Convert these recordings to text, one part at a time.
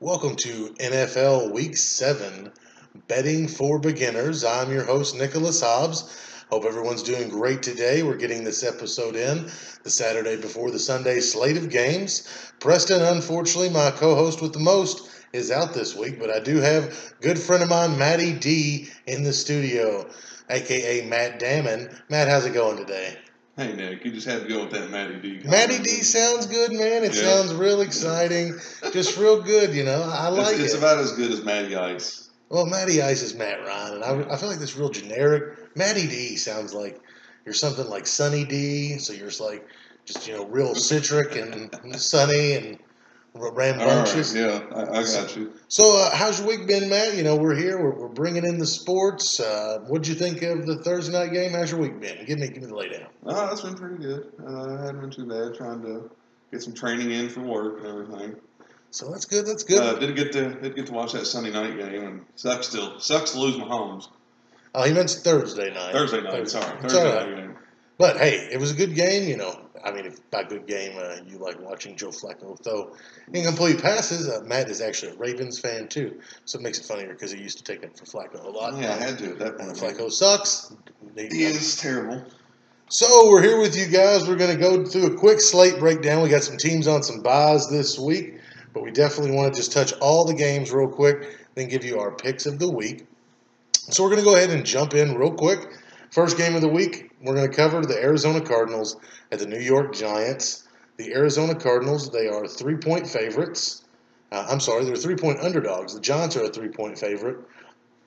Welcome to NFL Week 7 Betting for Beginners. I'm your host, Nicholas Hobbs. Hope everyone's doing great today. We're getting this episode in the Saturday before the Sunday slate of games. Preston, unfortunately, my co host with the most, is out this week, but I do have good friend of mine, Matty D, in the studio, aka Matt Damon. Matt, how's it going today? Hey Nick, you just had to go with that Matty D. Matty D sounds good, man. It Yeah. sounds real exciting, just real good. You know, I like it's, it's it. about as good as Matty Ice. Well, Matty Ice is Matt Ryan, and I, I feel like this real generic. Matty D sounds like you're something like Sunny D, so you're just like just you know real citric and sunny and r- All right, rambunctious. yeah, I, I got you. So, uh, how's your week been, Matt? You know, we're here. We're, we're bringing in the sports. Uh, what'd you think of the Thursday night game? How's your week been? Give me, give me the laydown. Oh, that's been pretty good. Uh, hadn't been too bad. Trying to get some training in for work and everything. So that's good. That's good. Uh, did get to did get to watch that Sunday night game and sucks still sucks to lose Mahomes. oh, he meant Thursday night. Thursday night, Thursday. sorry, Thursday night game. But hey, it was a good game. You know, I mean, if by good game uh, you like watching Joe Flacco throw incomplete passes, uh, Matt is actually a Ravens fan too, so it makes it funnier because he used to take up for Flacco a lot. Yeah, I had to that And. Flacco sucks. He is terrible. So we're here with you guys. We're going to go through a quick slate breakdown. We got some teams on some buys this week, but we definitely want to just touch all the games real quick, then give you our picks of the week. So we're going to go ahead and jump in real quick. First game of the week, we're going to cover the Arizona Cardinals at the New York Giants. The Arizona Cardinals, they are three point favorites. Uh, I'm sorry, they're three point underdogs. The Giants are a three point favorite.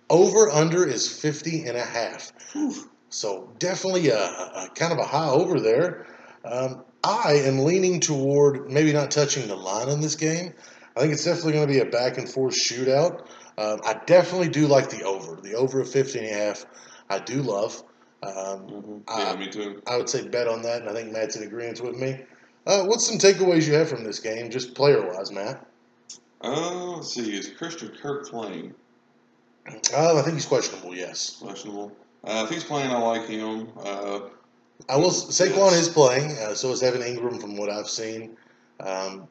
Over under is 50 and a half. So definitely a, a kind of a high over there. Um, I am leaning toward maybe not touching the line in this game. I think it's definitely going to be a back and forth shootout. Um, I definitely do like the over. The over of 50 and a half, I do love. Um, hmm I- me too. I would say bet on that, and I think Matt's in agreement with me. Uh, what's some takeaways you have from this game, just player wise, Matt? Uh, let's see. Is Christian Kirk playing? Uh, I think he's questionable. Yes, Questionable. Uh, if he's playing, I like him. Uh, I will. Saquon is playing, uh, so is Evan Engram, from what I've seen. Um,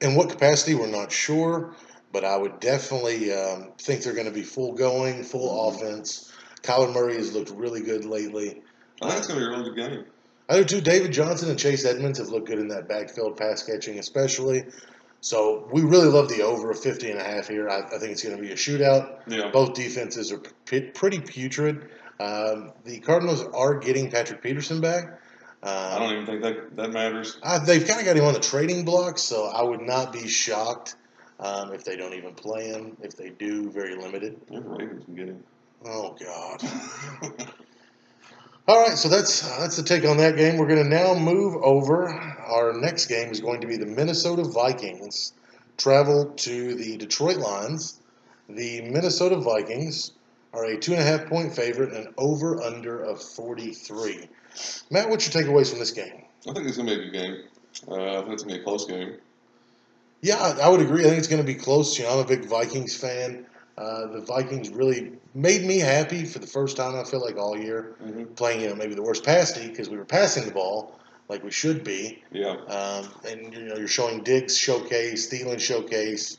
in what capacity, we're not sure, but I would definitely um, think they're going to be full going, full Mhm. offense. Kyler Murray has looked really good lately. I think it's going to be a really good game. I do too. David Johnson and Chase Edmonds have looked good in that backfield pass catching, especially. So we really love the over of 50 and a half here. I, I think it's going to be a shootout. Yeah. Both defenses are p- pretty putrid. Um, the Cardinals are getting Patrick Peterson back. I Um, don't even think that that matters. uh, they've kind of got him on the trading block, so I would not be shocked um, if they don't even play him. If they do, very limited. Yeah, the Ravens can get him. Oh God. All right, so that's uh, that's the take on that game. We're going to now move over. Our next game is going to be the Minnesota Vikings travel to the Detroit Lions. The Minnesota Vikings are a two and a half point favorite and an over under of forty three. Matt, what's your takeaways from this game? I think it's going to be a good game. Uh, I think it's going to be a close game. Yeah, I, I would agree. I think it's going to be close. You know, I'm a big Vikings fan. Uh, the Vikings really made me happy for the first time. I feel like all year hmm playing, you know, maybe the worst pass D because we were passing the ball like we should be. Yeah. Um, and you know, you're showing Diggs showcase, Thielen showcase.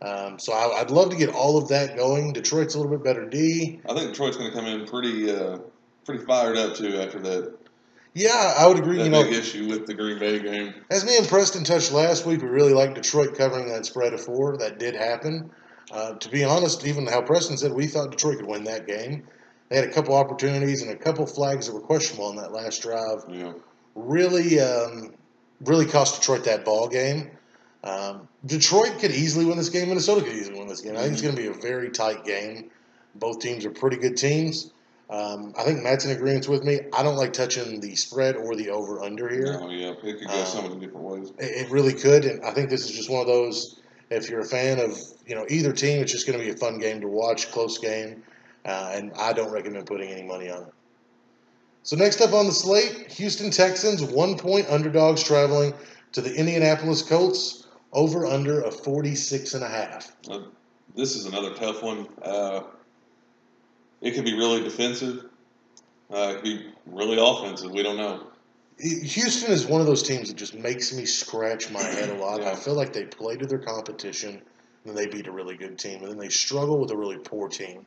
Um, so I, I'd love to get all of that going. Detroit's a little bit better D. I think Detroit's going to come in pretty uh, pretty fired up, too, after that, Yeah, I would agree. that You know, big issue with the Green Bay game. As me and Preston touched last week, we really liked Detroit covering that spread of four. That did happen. Uh, to be honest, even how Preston said, we thought Detroit could win that game. They had a couple opportunities and a couple flags that were questionable on that last drive. Yeah. Really, um, really cost Detroit that ball game. Um, Detroit could easily win this game. Minnesota could easily win this game. I think it's going to be a very tight game. Both teams are pretty good teams. Um, I think Matt's in agreement with me. I don't like touching the spread or the over under here. No, yeah. It could go Uh, so many different ways. It really could, and I think this is just one of those. If you're a fan of you know either team, it's just going to be a fun game to watch, close game, uh, and I don't recommend putting any money on it. So next up on the slate, Houston Texans one point underdogs traveling to the Indianapolis Colts over under a 46 and a half. This is another tough one. Uh, it could be really defensive. Uh, it could be really offensive. We don't know. Houston is one of those teams that just makes me scratch my head a lot. Yeah. I feel like they play to their competition then they beat a really good team, and then they struggle with a really poor team.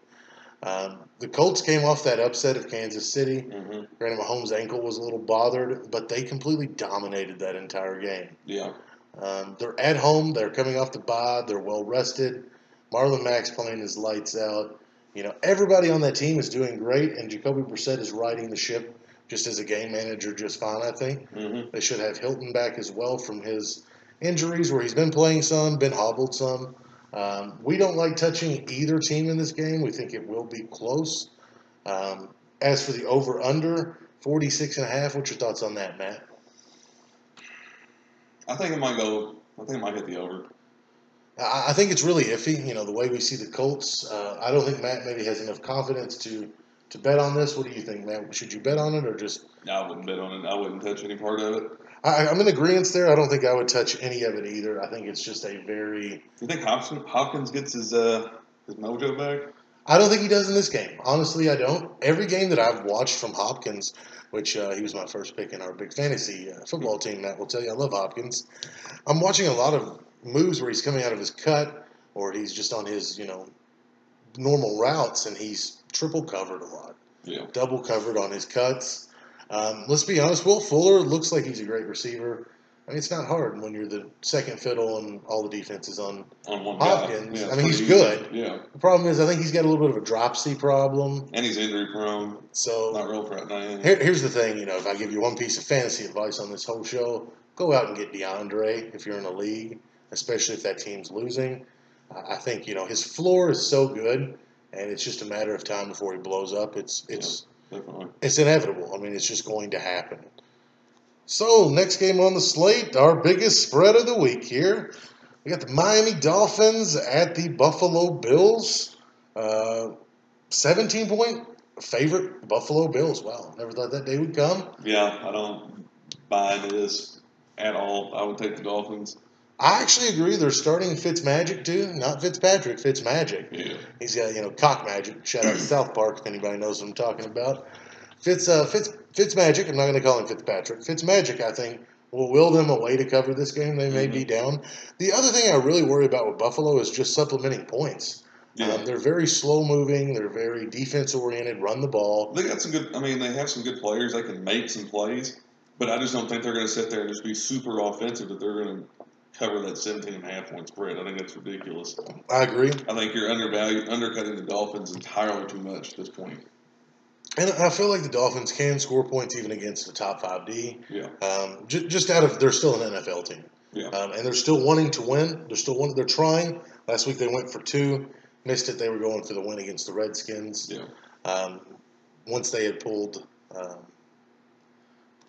Um, the Colts came off that upset of Kansas City. hmm Granted, Mahomes' ankle was a little bothered, but they completely dominated that entire game. Yeah. Um, they're at home. They're coming off the bye. They're well rested. Marlon Mack's playing his lights out. You know, everybody on that team is doing great, and Jacoby Brissett is riding the ship just as a game manager just fine, I think. hmm They should have Hilton back as well from his injuries, where he's been playing some, been hobbled some. Um, we don't like touching either team in this game. We think it will be close. Um, as for the over under, 46 and a half, what's your thoughts on that, Matt? I think it might go. I think it might hit the over. I I think it's really iffy. You know, the way we see the Colts. Uh, I don't think Matt maybe has enough confidence to to bet on this. What do you think, Matt? Should you bet on it or just? No, I wouldn't bet on it. I wouldn't touch any part of it. I, I'm in agreement there. I don't think I would touch any of it either. I think it's just a very. You think Hopkins, Hopkins gets his uh his mojo back? I don't think he does in this game. Honestly, I don't. Every game that I've watched from Hopkins, which uh, he was my first pick in our big fantasy uh, football team, Matt will tell you I love Hopkins. I'm watching a lot of moves where he's coming out of his cut or he's just on his, you know, normal routes and he's triple covered a lot, Yeah. double covered on his cuts. Um, let's be honest, Will Fuller looks like he's a great receiver. I mean, it's not hard when you're the second fiddle and all the defense is on On one Hopkins. Yeah, I mean, he's good. easy. Yeah. The problem is, I think he's got a little bit of a dropsy problem. And he's injury prone. So Not real now. Here, here's the thing, you know, if I give you one piece of fantasy advice on this whole show, go out and get DeAndre if you're in a league, especially if that team's losing. I I think you know his floor is so good, and it's just a matter of time before he blows up. It's it's Definitely. it's inevitable. I mean, it's just going to happen. So next game on the slate, our biggest spread of the week here. We got the Miami Dolphins at the Buffalo Bills. Uh, 17 point favorite Buffalo Bills. Wow, never thought that day would come. Yeah, I don't buy into this at all. I would take the Dolphins. I actually agree. They're starting Fitzmagic too, not Fitzpatrick. Fitzmagic. Yeah. He's got you know cock magic. Shout out to South Park if anybody knows what I'm talking about. Fitz uh, Fitz Fitzmagic. I'm not going to call him Fitzpatrick. Fitzmagic. I think will will them away to cover this game. They may be down. The other thing I really worry about with Buffalo is just supplementing points. Yeah. Um, they're very slow moving. They're very defense oriented. Run the ball. They got some good. I mean, they have some good players. They can make some plays, but I just don't think they're going to sit there and just be super offensive. That they're going to cover that 17 and a half point spread. I think that's ridiculous. I agree. I think you're undervalued, undercutting the Dolphins entirely too much at this point. And I feel like the Dolphins can score points even against the top five D. Yeah. Um, j- just out of they're still an NFL team. Yeah. Um, and they're still wanting to win. They're still wanting. They're trying. Last week they went for two, missed it. They were going for the win against the Redskins. Yeah. Um, once they had pulled um,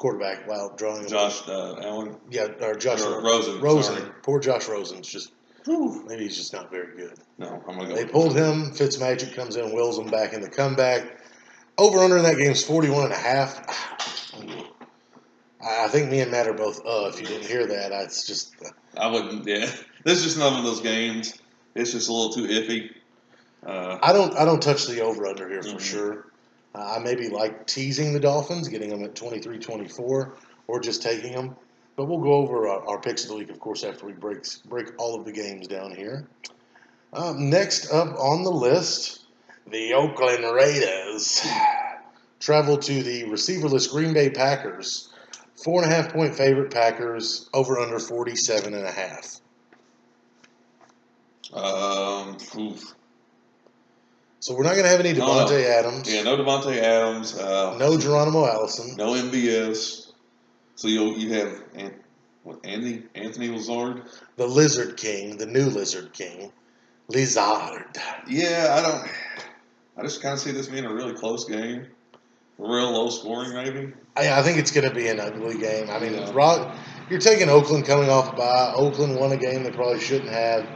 quarterback while drawing. Josh uh, Allen. Yeah, or Josh Or Rosen, Rosen. sorry. Poor Josh Rosen's just Whew. maybe he's just not very good. No, I'm going to go. They pulled him. Fitzmagic comes in, wills him back in the comeback. Over under in that game is 41 and a half. I I think me and Matt are both, uh, if you didn't hear that, I- it's just, I wouldn't. Yeah. This is just none of those games. It's just a little too iffy. Uh, I don't, I don't touch the over under here for Mhm. sure. Uh, I maybe like teasing the Dolphins, getting them at 23 24, or just taking them. But we'll go over our, our picks of the week, of course, after we break, break all of the games down here. Um, next up on the list, the Oakland Raiders travel to the receiverless Green Bay Packers. Four and a half point favorite Packers, over under 47 and a half. um, oof. So we're not going to have any No, no. Adams, Yeah, no Davante Adams. Uh, no Geronimo Allison. No MVS. So you you have what Anthony Anthony Lazard. the Lizard King, the new Lizard King, Lizard. Yeah, I don't. I just kind of see this being a really close game, real low scoring maybe. I, I think it's going to be an ugly game. I mean, Yeah. Rod, you're taking Oakland coming off a bye. Oakland won a game they probably shouldn't have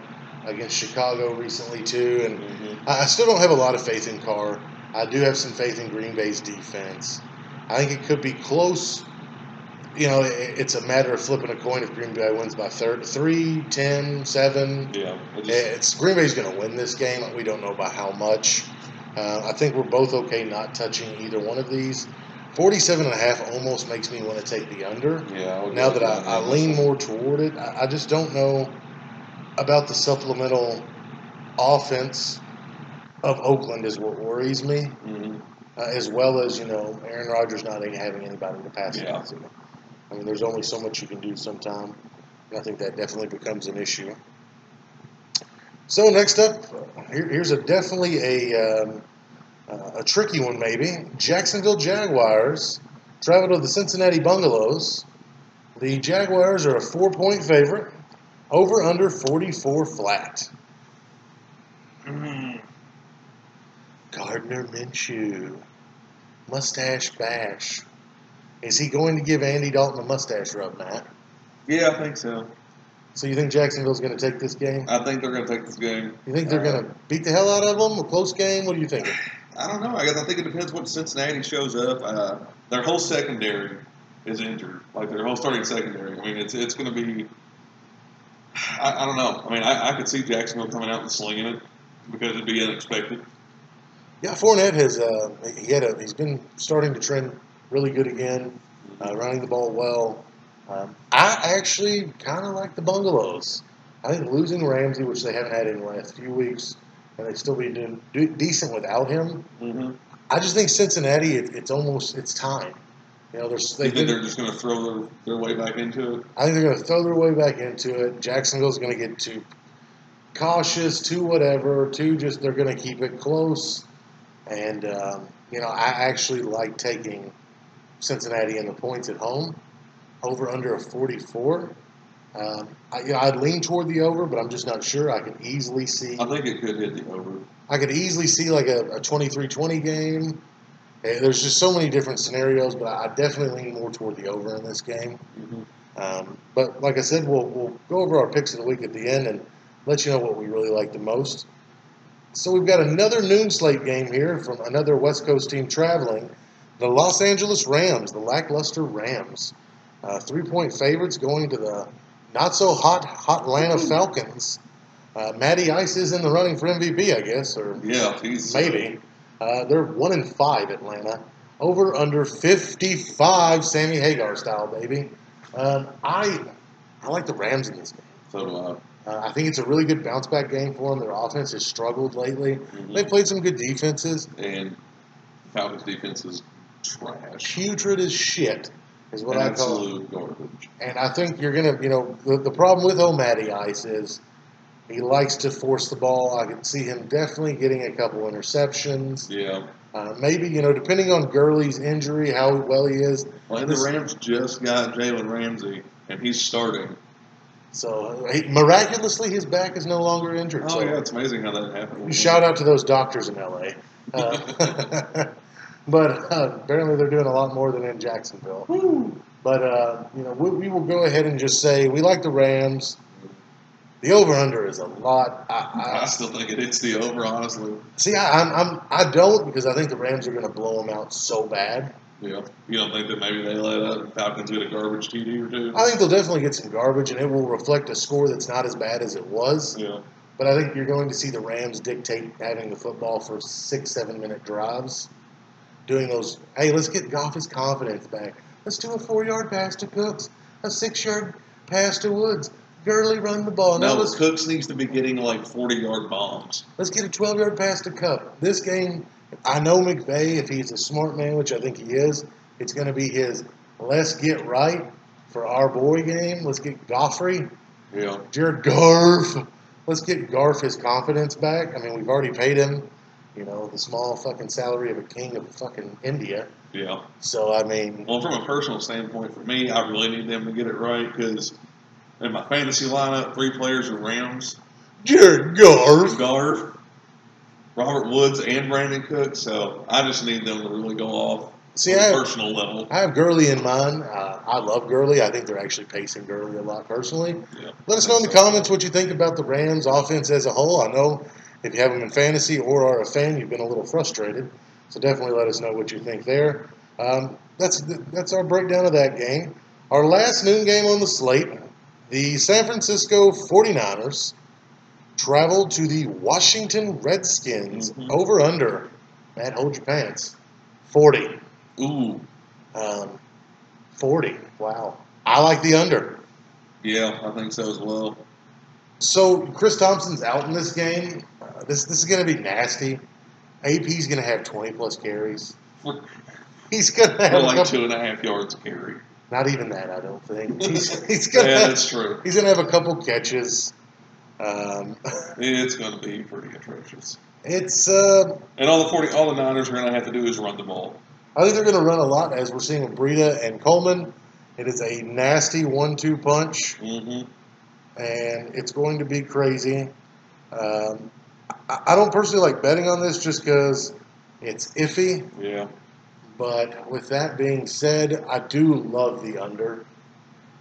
against Chicago recently too, and Mm-hmm. I still don't have a lot of faith in Carr. I do have some faith in Green Bay's defense. I think it could be close. You know, it, it's a matter of flipping a coin if Green Bay wins by thir- 3, 10, 7. Yeah, just, It's Green Bay's going to win this game. We don't know by how much. Uh, I think we're both okay not touching either one of these. 47 and a half almost makes me want to take the under. yeah. Now that I, I lean more toward it, I, I just don't know. About the supplemental offense of Oakland is what worries me, hmm uh, as well as you know Aaron Rodgers not having anybody to pass it Yeah. to. I mean, there's only so much you can do sometime, and I think that definitely becomes an issue. So next up, here, here's a definitely a um, uh, a tricky one maybe. Jacksonville Jaguars travel to the Cincinnati Bungalows. The Jaguars are a four point favorite. Over under 44 flat. Mm-hmm. Gardner Minshew. Mustache bash. Is he going to give Andy Dalton a mustache rub, Matt? Yeah, I think so. So you think Jacksonville's going to take this game? I think they're going to take this game. You think they're Uh, going to beat the hell out of them? A close game? What do you think? I don't know. I guess I think it depends what Cincinnati shows up. Uh, their whole secondary is injured. Like their whole starting secondary. I mean, it's it's going to be. I, I don't know. I mean, I, I could see Jacksonville coming out and slinging it because it'd be unexpected. Yeah, Fournette has uh, he had a he's been starting to trend really good again, uh, running the ball well. Um, I actually kind of like the Bungalows. I think losing Ramsey, which they haven't had in the last few weeks, and they still be doing do, decent without him. Mm-hmm. I just think Cincinnati, it, it's almost it's time. You know, there's They they think they're just going to throw their, their way back into it. I think they're going to throw their way back into it. Jacksonville's going to get too cautious, too whatever, too just they're going to keep it close. And um, you know, I actually like taking Cincinnati and the points at home over under a 44. Um, I, you know, I'd lean toward the over, but I'm just not sure. I can easily see. I think it could hit the over. I could easily see like a, a 23-20 game. Eh, There's just so many different scenarios, but I definitely lean more toward the over in this game. Mm-hmm. Um, but like I said, we'll, we'll go over our picks of the week at the end and let you know what we really like the most. So we've got another noon slate game here from another West Coast team traveling. The Los Angeles Rams, the lackluster Rams. Uh, three point favorites going to the not so hot, hot Atlanta Falcons. Uh, Matty Ice is in the running for MVP, I guess, or Yeah, he's maybe. Uh, they're one in five, Atlanta. Over under 55, Sammy Hagar style, baby. Um, I I like the Rams in this game. So do I. Uh, I think it's a really good bounce back game for them. Their offense has struggled lately. Mhm. They've played some good defenses. And Falcons defense is trash. Putrid as shit is what I call it. Absolute garbage. And I think you're gonna, you know, the, the problem with O'Matty Ice is he likes to force the ball. I could see him definitely getting a couple interceptions. Yeah. Uh, maybe, you know, depending on Gurley's injury, how well he is. Well, and the Rams just got Jalen Ramsey, and he's starting. So he, miraculously, his back is no longer injured. Oh so yeah, it's amazing how that happened. shout out to those doctors in LA. Uh, but uh, apparently, they're doing a lot more than in Jacksonville. Woo. But uh, you know, we, we will go ahead and just say we like the Rams. The over under is a lot. I, I I, still think it hits the over, honestly. see, I, I'm, I'm I don't because I think the Rams are going to blow them out so bad. Yeah. You don't think that maybe they let uh, Falcons get a garbage TD or two? I think they'll definitely get some garbage, and it will reflect a score that's not as bad as it was. Yeah. But I think you're going to see the Rams dictate having the football for six, seven minute drives. Doing those, hey, let's get Goff his confidence back. Let's do a four yard pass to Cooks, a six yard pass to Woods. Gurley run the ball. Now No, let's, Cooks needs to be getting like 40 yard bombs. let's get a 12 yard pass to Kupp. This game, I know McVay, if he's a smart man, which I think he is, it's going to be his let's get right for our boy game. Let's get Goffrey. Yeah. Jared Garf. Let's get Garf his confidence back. I mean, we've already paid him, you know, the small fucking salary of a king of fucking India. Yeah. So I mean, Well, from a personal standpoint, for me, I really need them to get it right because in my fantasy lineup, three players are Rams, Jared Garf. Garf, Robert Woods, and Brandon Cook. So I just need them to really go off See, on I a have, personal level. I have Gurley in mind. Uh, I love Gurley. I think they're actually pacing Gurley a lot personally. Yeah. Let us know in the comments what you think about the Rams offense as a whole. I know if you have them in fantasy or are a fan, you've been a little frustrated. So definitely let us know what you think there. Um, that's that's our breakdown of that game. Our last noon game on the slate, the San Francisco 49ers traveled to the Washington Redskins Mhm. over under. Matt, hold your pants. 40. Ooh. Um, 40. Wow. I like the under. Yeah, I think so as well. So Chris Thompson's out in this game. Uh, this this is going to be nasty. AP's going to have 20 plus carries. He's going to have like couple, two and a half yards a carry. Not even that. I don't think he's he's going to Yeah, have, that's true. he's going to have a couple catches. Um, It's going to be pretty atrocious. it's uh, And all the forty, all the Niners are going to have to do is run the ball. I think they're going to run a lot as we're seeing with Breida and Coleman. It is a nasty one-two punch. Mm-hmm. and it's going to be crazy. Um, I, I don't personally like betting on this just because it's iffy. Yeah. But with that being said, I do love the under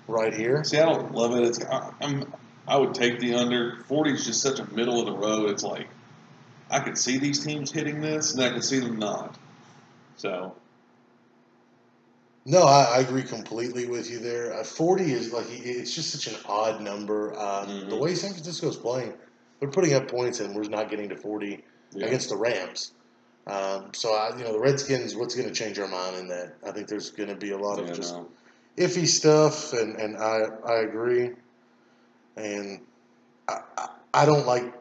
right here. See, I don't love it. It's I, I'm I would take the under. Forty is just such a middle of the road. It's like I could see these teams hitting this, and I could see them not. So No, I, I agree completely with you there. Uh, Forty is like it's just such an odd number. Um, Mhm. The way San Francisco is playing, they're putting up points, and we're not getting to forty yeah. against the Rams. Um, so I, you know, the Redskins. What's going to change our mind in that? I think there's going to be a lot of just no. iffy stuff, and, and I I agree, and I, I, don't like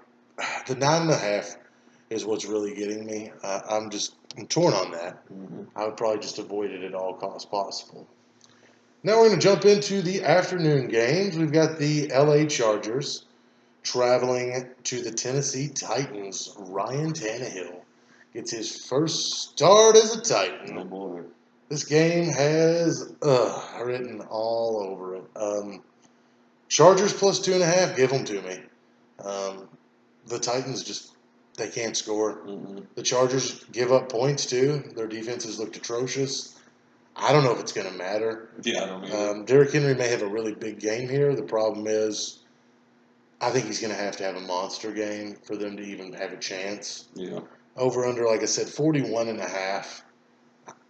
the nine and a half is what's really getting me. Uh, I'm just I'm torn on that. Mhm. I would probably just avoid it at all costs possible. Now we're going to jump into the afternoon games. We've got the LA Chargers traveling to the Tennessee Titans. Ryan Tannehill gets his first start as a Titan. Oh boy. This game has uh, written all over it. Um, Chargers plus two and a half. Give them to me. Um, the Titans just they can't score. Mm-mm. The Chargers give up points too. Their defenses looked atrocious. I don't know if it's going to matter. Yeah, I don't know. Um, Derrick Henry may have a really big game here. The problem is, I think he's going to have to have a monster game for them to even have a chance. yeah. Over under, like I said, 41 and a half.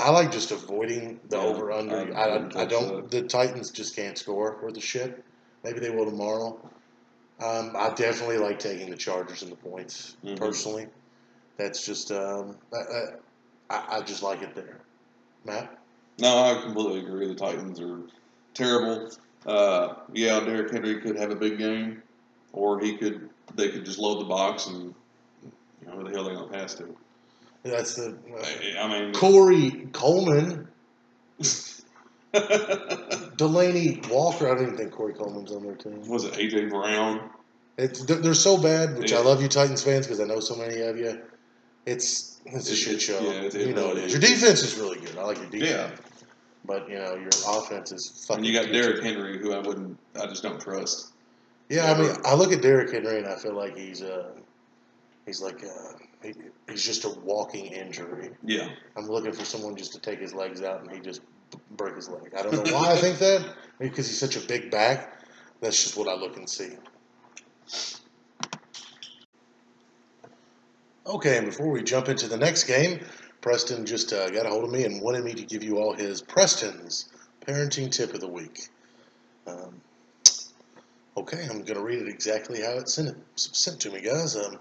I like just avoiding the Yeah, over under. I I, I, I don't. The Titans just can't score worth a shit. Maybe they will tomorrow. Um, I definitely like taking the Chargers and the points Mhm. personally. That's just um, I, I, I just like it there. Matt, No, I completely agree. The Titans are terrible. Uh, yeah, Derrick Henry could have a big game, or he could. They could just load the box and you know who the hell they gonna pass to. that's the uh, I, I mean, Corey Coleman, Delanie Walker. I don't even think Corey Coleman's on their team. was it AJ Brown? It's they're, they're so bad, which I love you Titans fans because I know so many of you. It's it's a It- shit show. yeah, it- it you know really it is. Your defense is really good. I like your defense. Yeah, But you know your offense is fucking. and you got. Derrick Henry, who I wouldn't. I just don't trust. Yeah, I mean, I look at Derrick Henry and I feel like he's uh he's like uh he, he's just a walking injury. Yeah, I'm looking for someone just to take his legs out and he just b- break his leg. I don't know why I think that. Maybe because he's such a big back. That's just what I look and see. Okay, and before we jump into the next game, Preston just uh, got a hold of me and wanted me to give you all his Preston's parenting tip of the week. Um, okay, I'm going to read it exactly how it's sent, sent to me, guys. Um,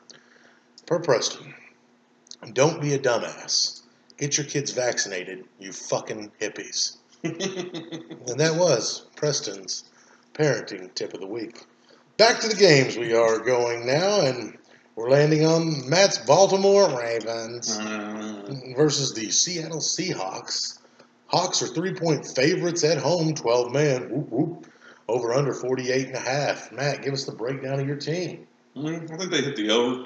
per Preston, don't be a dumbass. Get your kids vaccinated, you fucking hippies. And that was Preston's parenting tip of the week. Back to the games we are going now, and we're landing on Matt's Baltimore Ravens Uh, versus the Seattle Seahawks. Hawks are three point favorites at home, 12 man. Whoop, whoop. Over under 48 and a half. Matt, give us the breakdown of your team. I think they hit the over.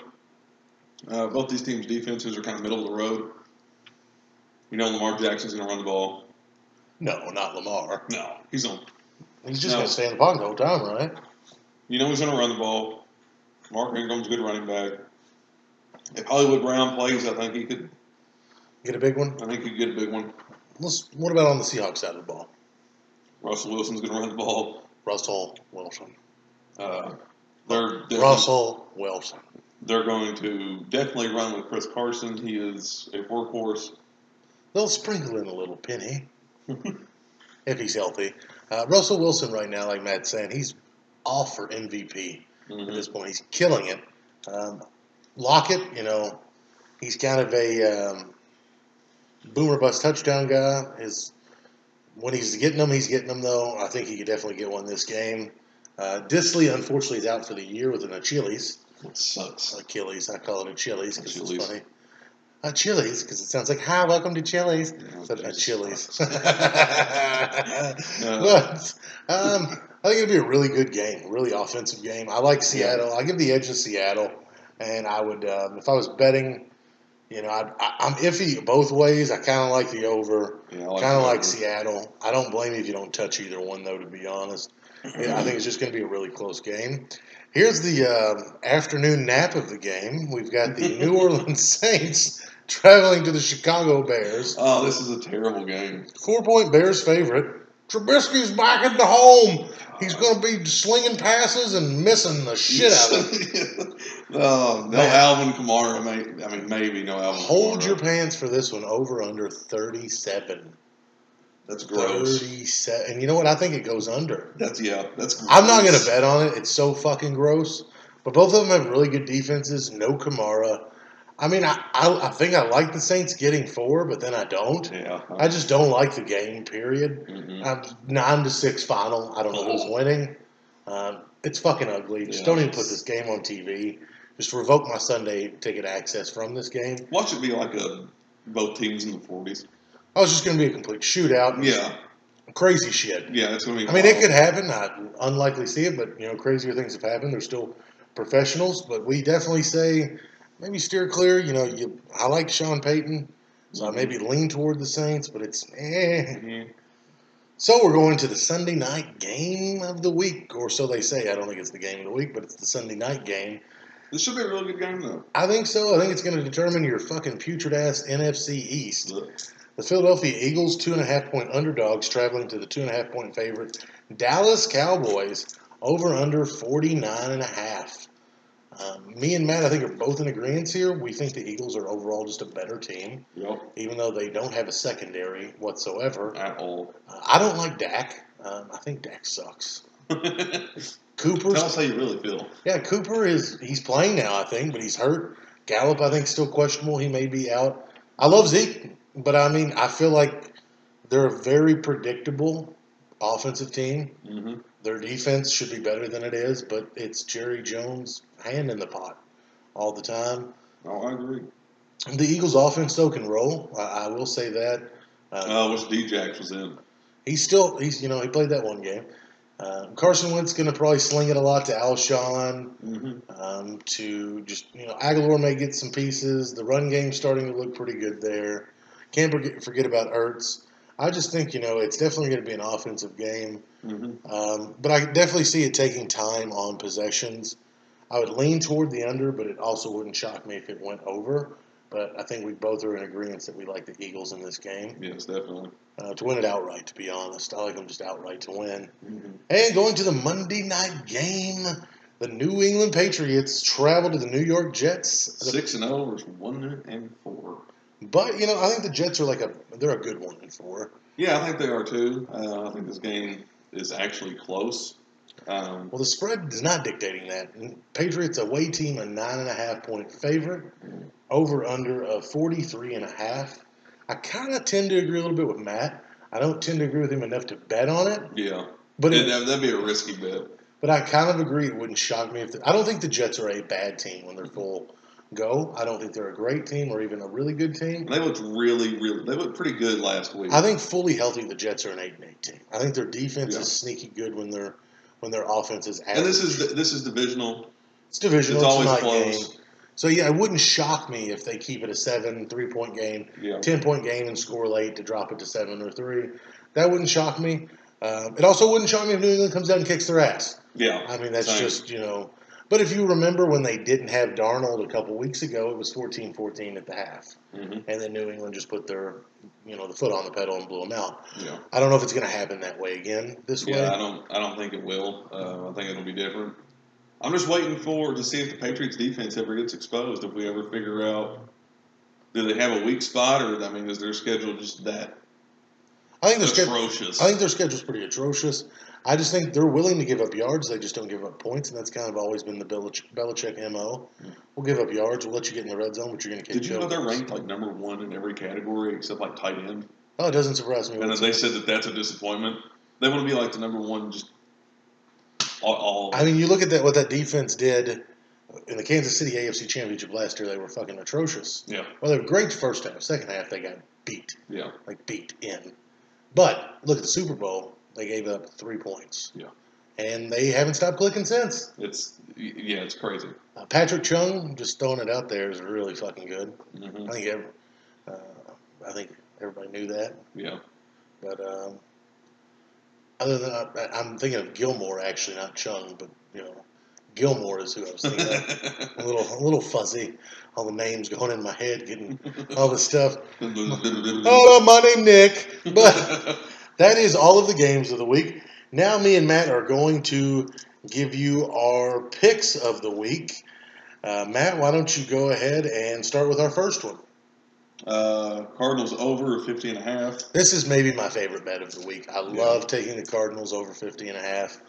Uh, both these teams' defenses are kind of middle of the road. You know, Lamar Jackson's going to run the ball. No, not Lamar. No, he's on. He's just No. going to stay in the pocket the whole time, right? You know he's going to run the ball. Mark Ingram's a good running back. If Hollywood Brown plays, I think he could. Get a big one. I think he could get a big one. Let's, what about on the Seahawks side of the ball? Russell Wilson's going to run the ball. Russell Wilson. Uh, they're they're, Russell Wilson. They're going to definitely run with Chris Carson. He is a workhorse. They'll sprinkle in a little Penny if he's healthy. Uh, Russell Wilson right now, like Matt's saying, he's off for MVP at Mhm. this point. He's killing it. Um, Lockett, you know, he's kind of a um, boomer bust touchdown guy. His when he's getting them, he's getting them though. I think he could definitely get one this game. Uh, Dissly, unfortunately, is out for the year with an Achilles. It sucks. Achilles, I call it Achilles because it's funny. Achilles, because it sounds like, hi, welcome to Chili's. But Achilles. sucks. but um, I think it'll be a really good game, really offensive game. I like Seattle. I give the edge to Seattle, and I would, um, if I was betting, you know, I'd, I, I'm iffy both ways. I kind of like the over, Yeah, I kind of like. Seattle. I don't blame you if you don't touch either one, though. To be honest, Yeah, I think it's just going to be a really close game. Here's the um afternoon nap of the game. We've got the New Orleans Saints traveling to the Chicago Bears. Oh, this is a terrible game. Four point Bears favorite. Trubisky's back at the home. He's going to be slinging passes and missing the shit out of it. no, no Man. Alvin Kamara. May, I mean, maybe no Alvin. Hold Kamara. your pants for this one. Over under 37. That's gross. 37. And you know what? I think it goes under. That's yeah. That's. Gross. I'm not going to bet on it. It's so fucking gross. But both of them have really good defenses. No Kamara. I mean, I, I, I think I like the Saints getting four, but then I don't. Yeah. I just don't like the game, period. Mhm. Um, nine to six final. I don't know who's winning. Um, it's fucking ugly. Just Yeah, don't even put this game on TV. Just revoke my Sunday ticket access from this game. Watch it be like a both teams in the 40s. I was just going to be a complete shootout. Yeah. Crazy shit. Yeah. that's gonna be. I mean, it could happen. I unlikely see it, but you know, crazier things have happened. They're still professionals, but we definitely say maybe steer clear. You know, you I like Sean Payton, so I maybe lean toward the Saints, but it's eh. Mhm. So we're going to the Sunday night game of the week, or so they say. I don't think it's the game of the week, but it's the Sunday night game. This should be a really good game though. I think so. I think it's going to determine your fucking putrid ass NFC East. Look, The Philadelphia Eagles, two and a half point underdogs, traveling to the two and a half point favorite Dallas Cowboys, over under 49 and a half. Um, me and Matt, I think, are both in agreement here. We think the Eagles are overall just a better team, Yep. even though they don't have a secondary whatsoever. At all. Uh, I don't like Dak. Um, I think Dak sucks. Tell Cooper's us how you really feel. yeah, Cooper is he's playing now, I think, but he's hurt. Gallup, I think, still questionable. He may be out. I love Zeke, but I mean, I feel like they're a very predictable offensive team. hmm Their defense should be better than it is, but it's Jerry Jones' hand in the pot all the time. Oh, I agree. The Eagles' offense though can roll. I, I will say that. Uh, Uh, which Djax was in. he's still he's you know he played that one game. Uh, Carson Wentz going to probably sling it a lot to Alshon. Mm-hmm. um, to just you know Agholor may get some pieces. The run game's starting to look pretty good there. Can't forget, forget about Ertz. I just think you know it's definitely going to be an offensive game, Mm-hmm. um, but I definitely see it taking time on possessions. I would lean toward the under, but it also wouldn't shock me if it went over. But I think we both are in agreement that we like the Eagles in this game Yes, definitely. uh, to win it outright. To be honest, I like them just outright to win. Mm-hmm. And going to the Monday night game, the New England Patriots travel to the New York Jets. Six and zero versus one and four. But you know, I think the Jets are like a they're a good one and four. Yeah, I think they are too. Uh, I think this game is actually close. Um, Well, the spread is not dictating that. Patriots away team a nine and a half point favorite, over under of 43 and a half. I kind of tend to agree a little bit with Matt. I don't tend to agree with him enough to bet on it, yeah, but It- it, that, that'd be a risky bet. but I kind of agree. It wouldn't shock me if the, I don't think the Jets are a bad team when they're full go. I don't think they're a great team or even a really good team. They looked really, really. They looked pretty good last week. I think fully healthy, the Jets are an eight and eight team. I think their defense Yeah. is sneaky good when their when their offense is average. and this is this is divisional. it's divisional. It's always close. game. So yeah, it wouldn't shock me if they keep it a seven, three point game, Yeah, ten point game, and score late to drop it to seven or three. That wouldn't shock me. Um, it also wouldn't shock me if New England comes out and kicks their ass. yeah. I mean, that's Same. just you know. But if you remember when they didn't have Darnold a couple weeks ago, it was 14-14 at the half, hmm and then New England just put their you know the foot on the pedal and blew them out. Yeah, I don't know if it's going to happen that way again this yeah. I way. don't. I don't think it will. Uh, I think it'll be different. I'm just waiting for to see if the Patriots defense ever gets exposed. If we ever figure out, do they have a weak spot, or I mean, is their schedule just that I think their schedule. atrocious? I think their schedule's pretty atrocious. I just think they're willing to give up yards. They just don't give up points, and that's kind of always been the Belich- Belichick mo. We'll give up yards. We'll let you get in the red zone, but you're going to Did catch you know they're ranked like number one in every category except like tight end? Oh, it doesn't surprise me. And they said that that's a disappointment. They want to be like the number one just All, all I mean, you look at that what that defense did in the Kansas City AFC Championship last year. They were fucking atrocious. yeah, Well, they were great first half. Second half, they got beat, yeah, like beat in. But look at the Super Bowl. They gave up three points. Yeah. And they haven't stopped clicking since. it's yeah, it's crazy. Uh, Patrick Chung, just throwing it out there, is really fucking good. hmm I think every, uh, I think everybody knew that. Yeah, But um, other than I, I'm thinking of Gilmore actually, not Chung, but you know, Gilmore is who I was thinking of. a little, a little fuzzy. All the names going in my head, getting all the stuff. Oh, my name Nick. But that is all of the games of the week. Now, me and Matt are going to give you our picks of the week. Uh, Matt, why don't you go ahead and start with our first one? uh, Cardinals over 50 and a half. This is maybe my favorite bet of the week. I love taking the Cardinals over 50 and a half.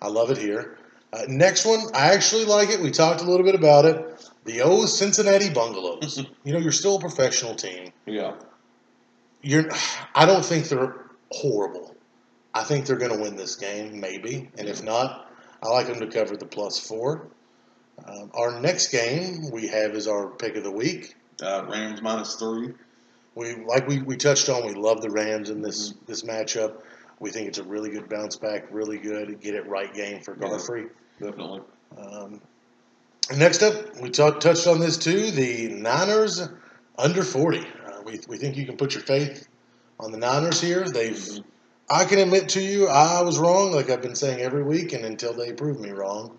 I love it here. Uh, next one, I actually like it. We talked a little bit about it. The old Cincinnati Bungalows. you know, you're still a professional team. Yeah, You're. I don't think they're horrible. I think they're going to win this game, maybe. And if not, I like them to cover the plus four. Um, our next game we have is our pick of the week. uh, Rams minus three. We like we, we touched on. We love the Rams in this this matchup. We think it's a really good bounce back, really good get it right game for Yeah. Definitely. Um, next up, we talked touched on this too. The Niners under forty. Uh, we we think you can put your faith on the Niners here. They've. I can admit to you, I was wrong, like I've been saying every week, and until they prove me wrong,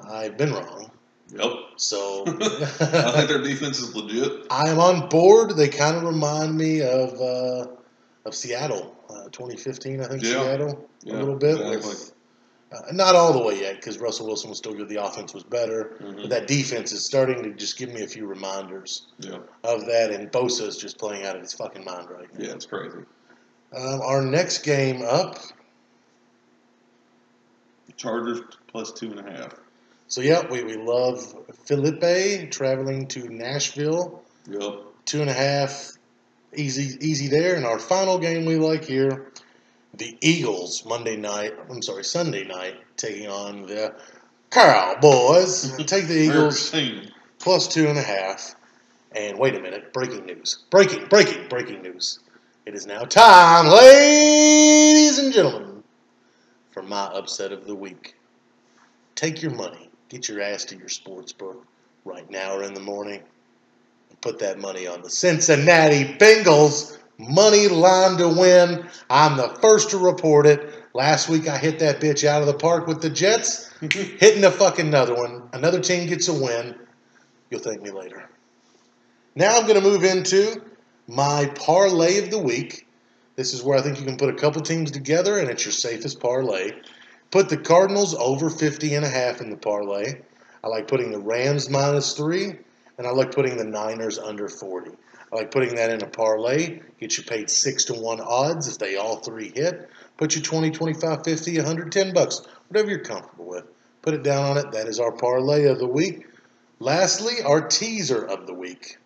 I've been wrong. Yep. So I think their defense is legit. I am on board. They kind of remind me of uh, of Seattle, uh, 2015. I think Yeah. Seattle Yeah, a little bit. exactly. With, uh, not all the way yet because Russell Wilson was still good. The offense was better, Mhm. but that defense is starting to just give me a few reminders Yeah, of that. And Bosa is just playing out of his fucking mind right now. yeah, it's crazy. Um, our next game up. Chargers plus two and a half. So yeah, we, we love Felipe traveling to Nashville. Yep. two and a half, easy easy there. And our final game we like here, the Eagles Monday night. I'm sorry, Sunday night taking on the Cowboys. Mm-hmm. Take the Eagles plus two and a half. And wait a minute, breaking news! Breaking, breaking, breaking news! It is now time, ladies and gentlemen, for my upset of the week. Take your money, get your ass to your sports book right now or in the morning, and put that money on the Cincinnati Bengals money line to win. I'm the first to report it. Last week I hit that bitch out of the park with the Jets, hitting a fucking another one. Another team gets a win. You'll thank me later. Now I'm going to move into my parlay of the week. This is where I think you can put a couple teams together and it's your safest parlay. Put the Cardinals over 50 and a half in the parlay. I like putting the Rams minus 3 and I like putting the Niners under 40. I like putting that in a parlay. Get you paid 6 to 1 odds if they all three hit. Put you 20, 25, 50, 110 bucks, whatever you're comfortable with. Put it down on it. That is our parlay of the week. Lastly, our teaser of the week.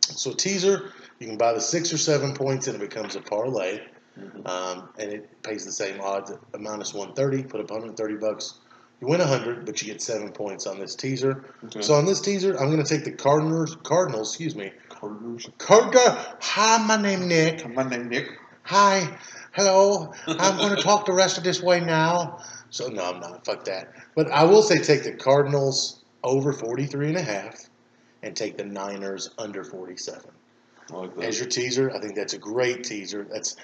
So teaser, you can buy the six or seven points and it becomes a parlay, Mhm. um, and it pays the same odds at a minus one thirty. Put up 130 bucks, you win 100, but you get seven points on this teaser. Okay. So on this teaser, I'm going to take the Cardinals. Cardinals, excuse me. Cardinals. Cardinal. Hi, my name Nick. My name Nick. Hi, hello. I'm going to talk the rest of this way now. So no, I'm not. Fuck that. But I will say take the Cardinals over 43 and a half, and take the Niners under 47 like that. as your teaser. I think that's a great teaser. That's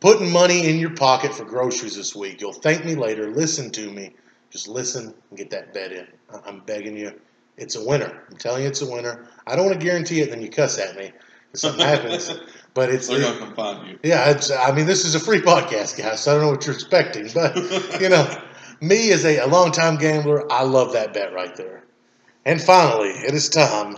putting money in your pocket for groceries this week. You'll thank me later. Listen to me. Just listen and get that bet in. I'm begging you. It's a winner. I'm telling you, it's a winner. I don't want to guarantee it, then you cuss at me if something happens. But it's They're gonna come find you. yeah. It's, I mean, this is a free podcast, guys. So I don't know what you're expecting, but you know, me as a, a longtime gambler, I love that bet right there. And finally, it is time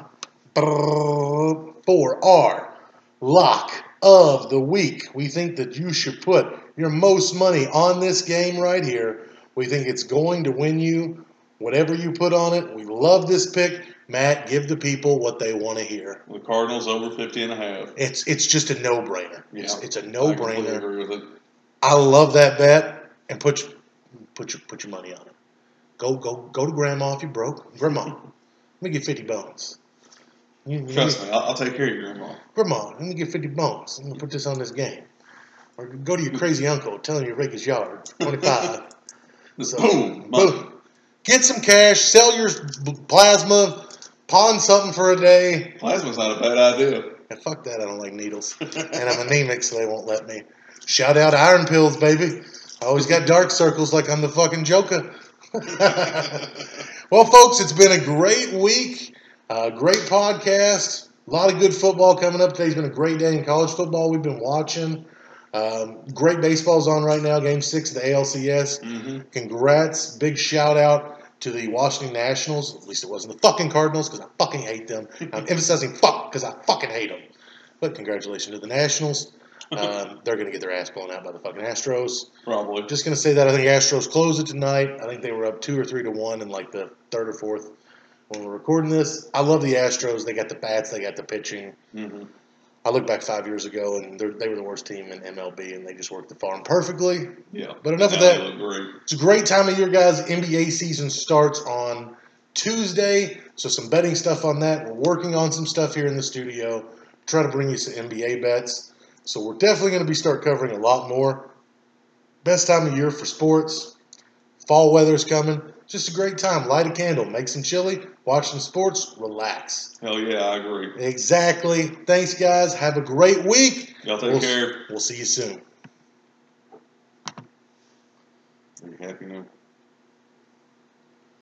for our lock of the week. We think that you should put your most money on this game right here. We think it's going to win you whatever you put on it. We love this pick. Matt, give the people what they want to hear. The Cardinals over 50 and a half. It's it's just a no brainer. Yeah. it's a I no completely brainer. agree with it. I love that bet and put put your put your money on it. Go go go to grandma if you're broke. Grandma, let me get fifty bones. You, you- Trust me, I'll, I'll take care of your grandma. Grandma, let me get fifty bones. I'm gonna put this on this game. Or go to your crazy uncle, tell him you rake his yard. Twenty five. Just So, boom, money. boom. Get some cash. Sell your plasma. Pawn something for a day. Plasma's not a bad idea. And fuck that. I don't like needles. and I'm anemic, so they won't let me. Shout out iron pills, baby. I always got dark circles like I'm the fucking Joker. well, folks, it's been a great week. Uh, great podcast. A lot of good football coming up. Today's been a great day in college football. We've been watching. Um, great baseball's on right now. Game six of the ALCS. hmm Congrats. Big shout out to the Washington Nationals. At least it wasn't the fucking Cardinals because I fucking hate them. I'm emphasizing fuck because I fucking hate them. But congratulations to the Nationals. Um, they're going to get their ass blown out by the fucking Astros. Probably. Just going to say that I think Astros closed it tonight. I think they were up two or three to one in like the third or fourth when we're recording this. I love the Astros. They got the bats. They got the pitching. hmm I look back five years ago and they're- were the worst team in MLB and they just worked the farm perfectly. Yeah. But enough of that. great. It's a great time of year, guys. NBA season starts on Tuesday, so some betting stuff on that. We're working on some stuff here in the studio. Try to bring you some NBA bets. So we're definitely going to be start covering a lot more. Best time of year for sports. Fall weather's coming. Just a great time. Light a candle, make some chili, watch some sports, relax. Hell yeah, I agree. Exactly. Thanks, guys. Have a great week. Y'all take We'll- care. We'll see you soon. Are you happy now?